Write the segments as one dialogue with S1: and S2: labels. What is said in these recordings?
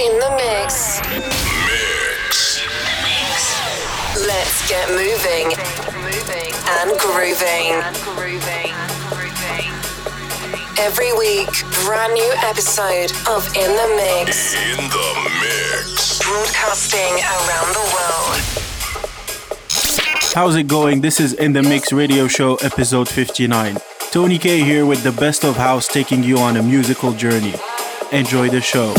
S1: In the mix.
S2: Mix.
S1: Let's get moving and grooving. Every week, brand new episode of In the Mix,
S2: In the mix.
S1: broadcasting around the world.
S3: How's it going? This is In the Mix Radio Show, episode 59. Tony Kay here with the best of house taking you on a musical journey. Enjoy the show.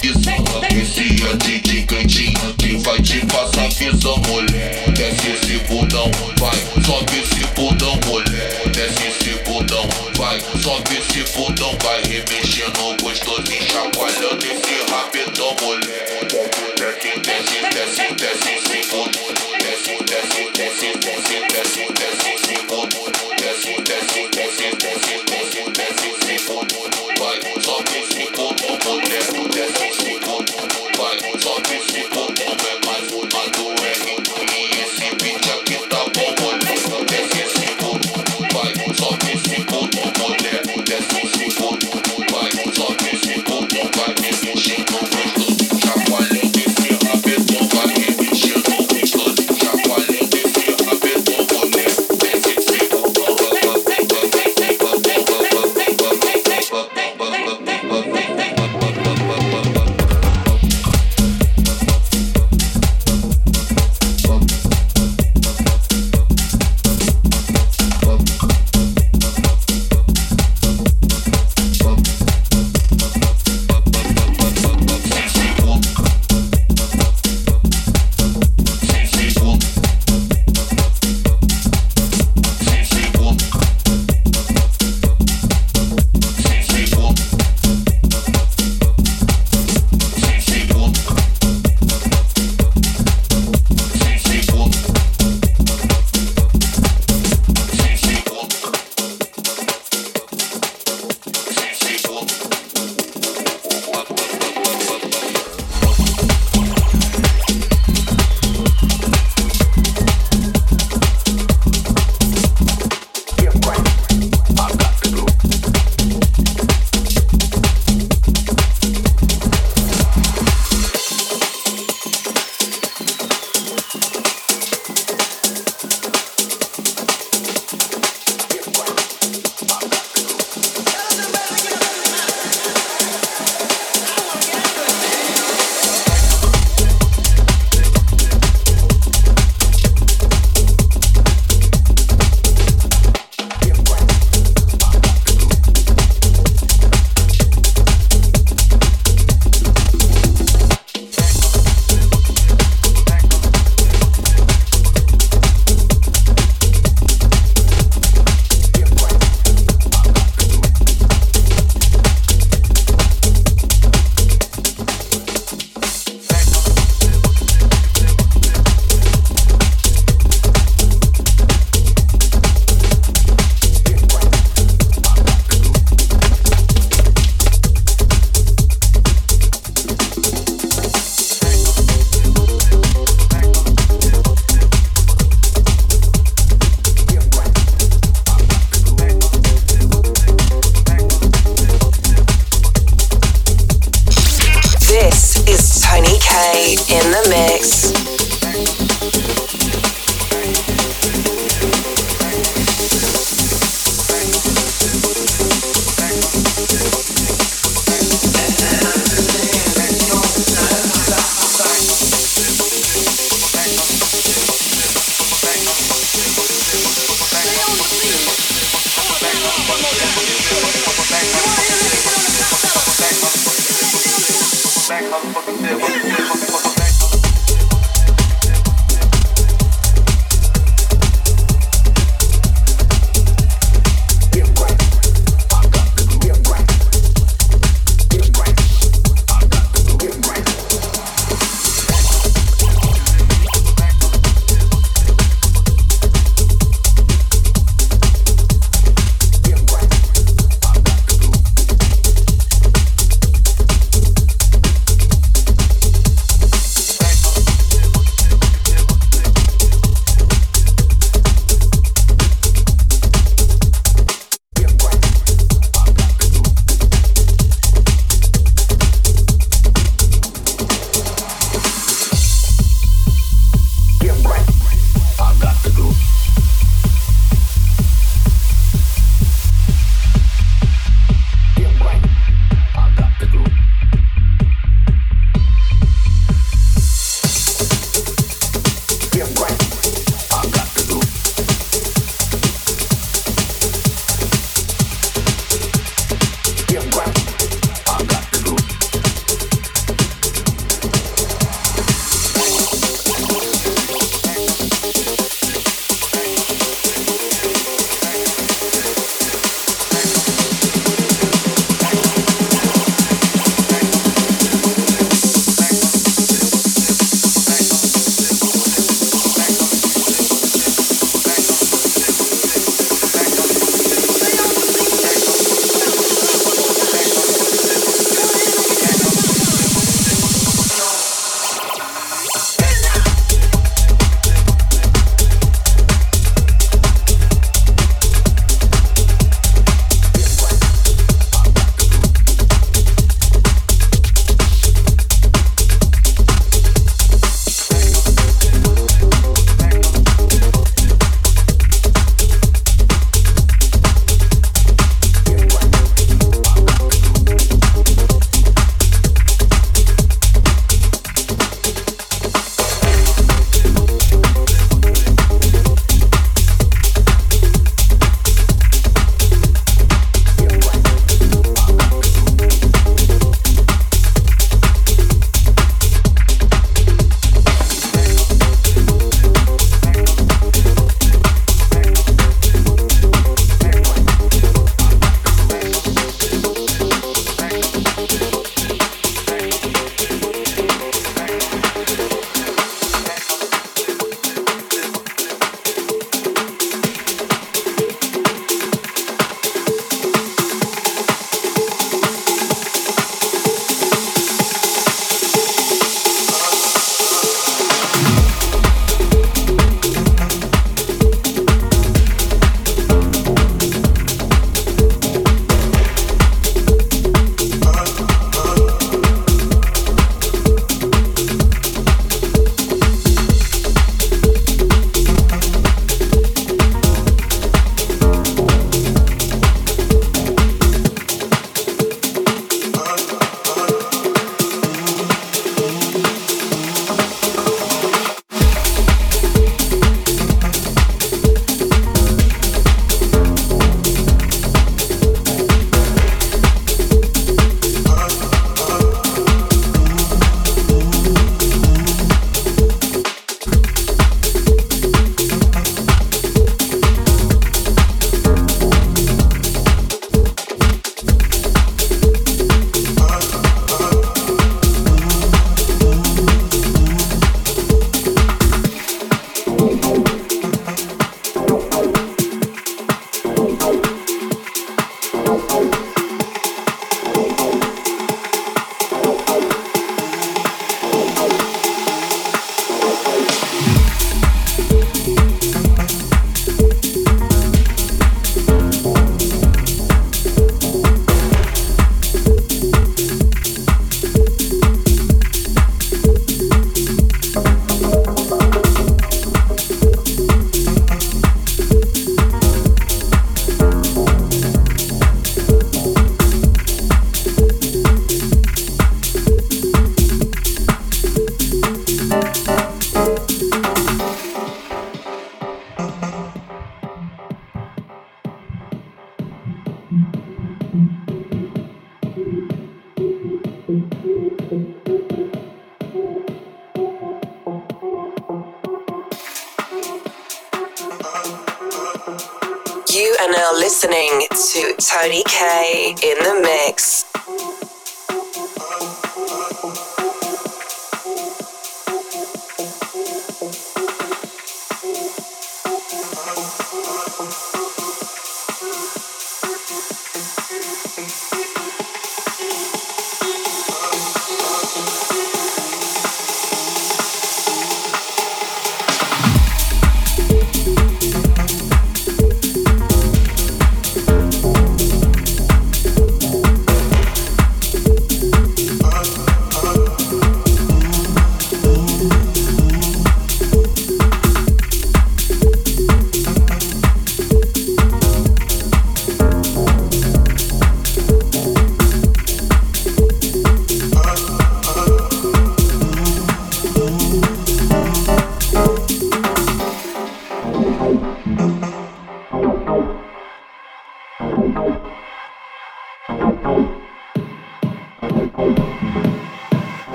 S4: Visão. Esse é DJ Cantinho que vai te passar visão, mulher. Desce esse bundão, vai, sobe esse bundão, mulher. Desce esse bundão, vai, sobe esse bundão, vai remexendo gostosinho, chacoalhando esse rapidão, mulher. Desce, desce, desce, desce esse bundão, desce, desce, desce, desce, desce, desce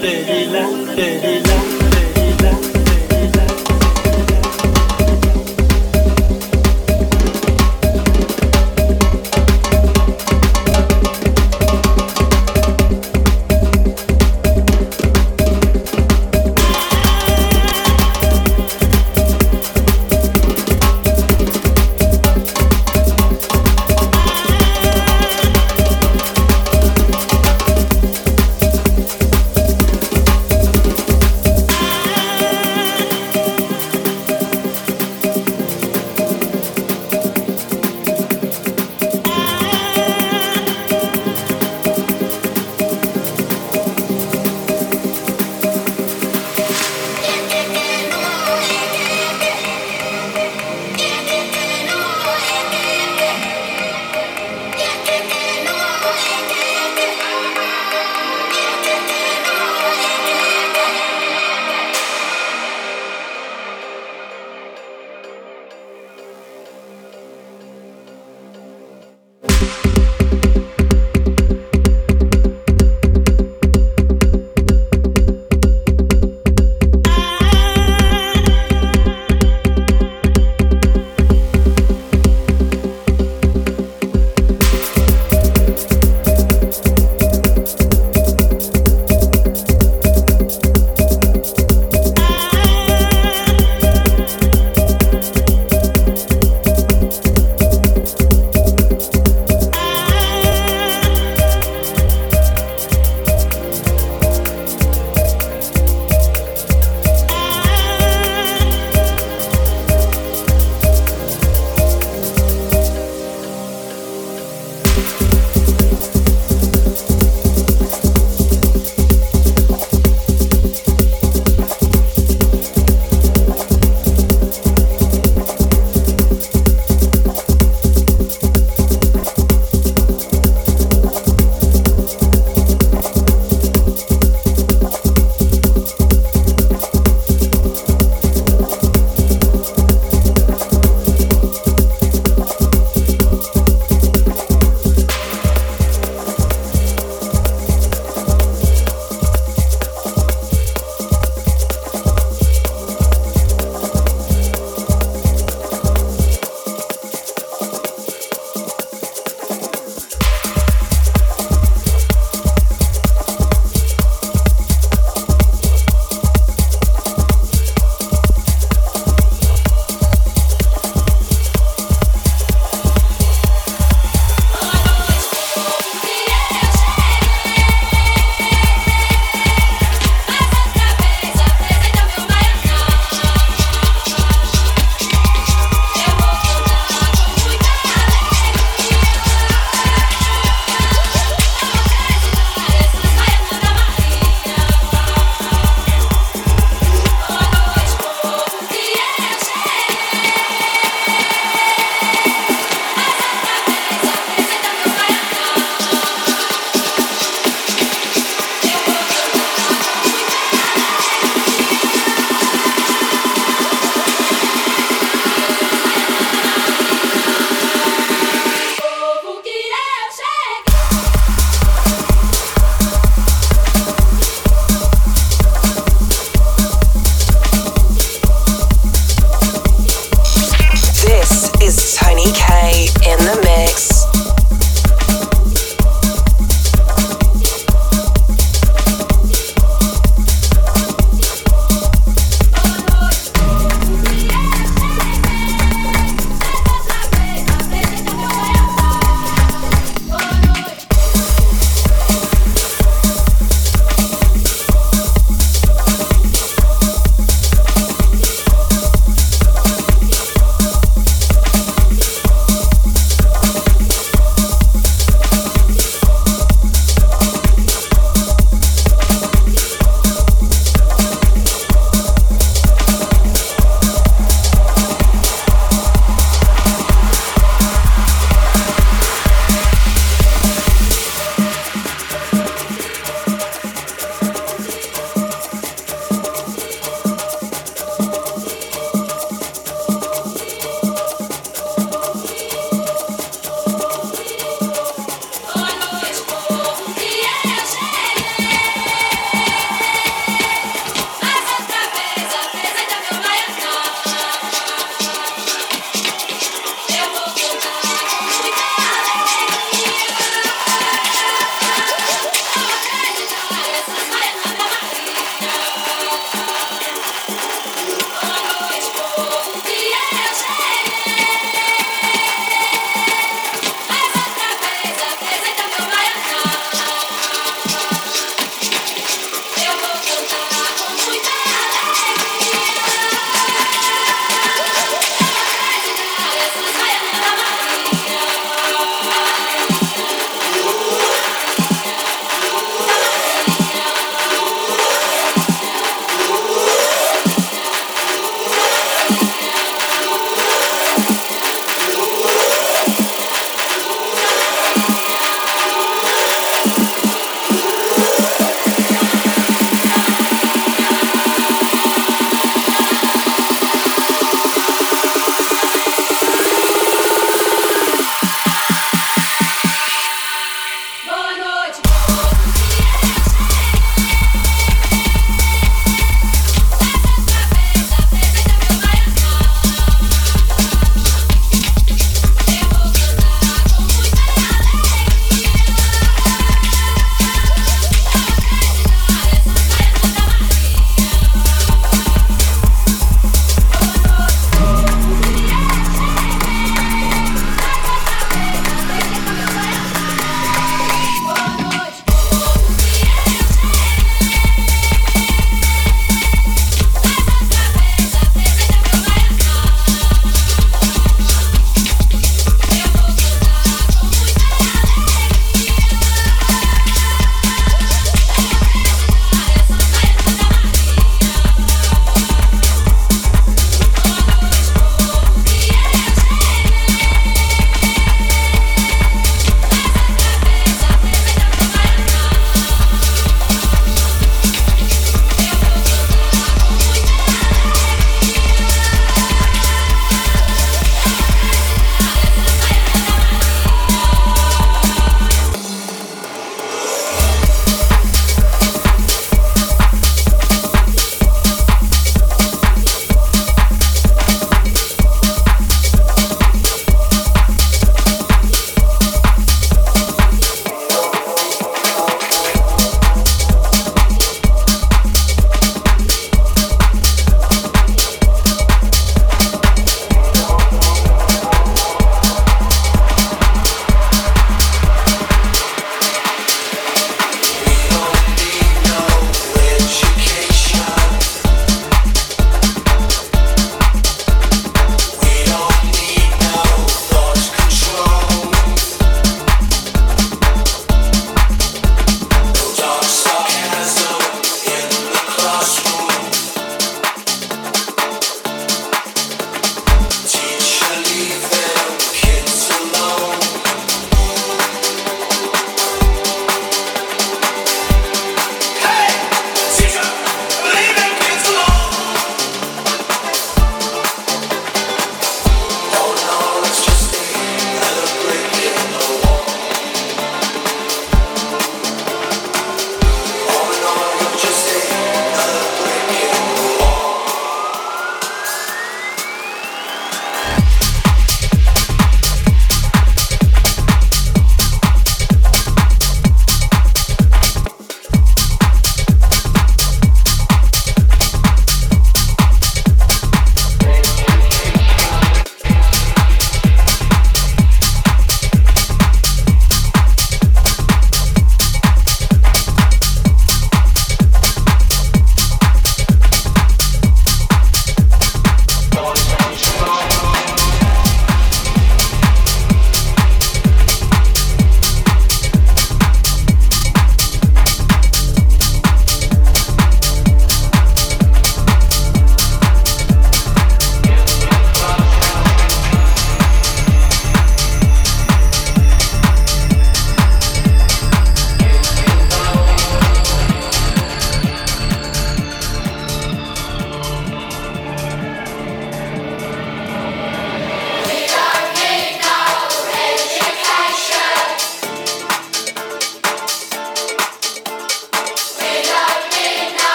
S1: Ferila, Ferila, Ferila.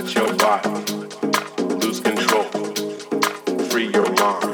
S1: Let your
S5: body lose control.
S3: Free your mind.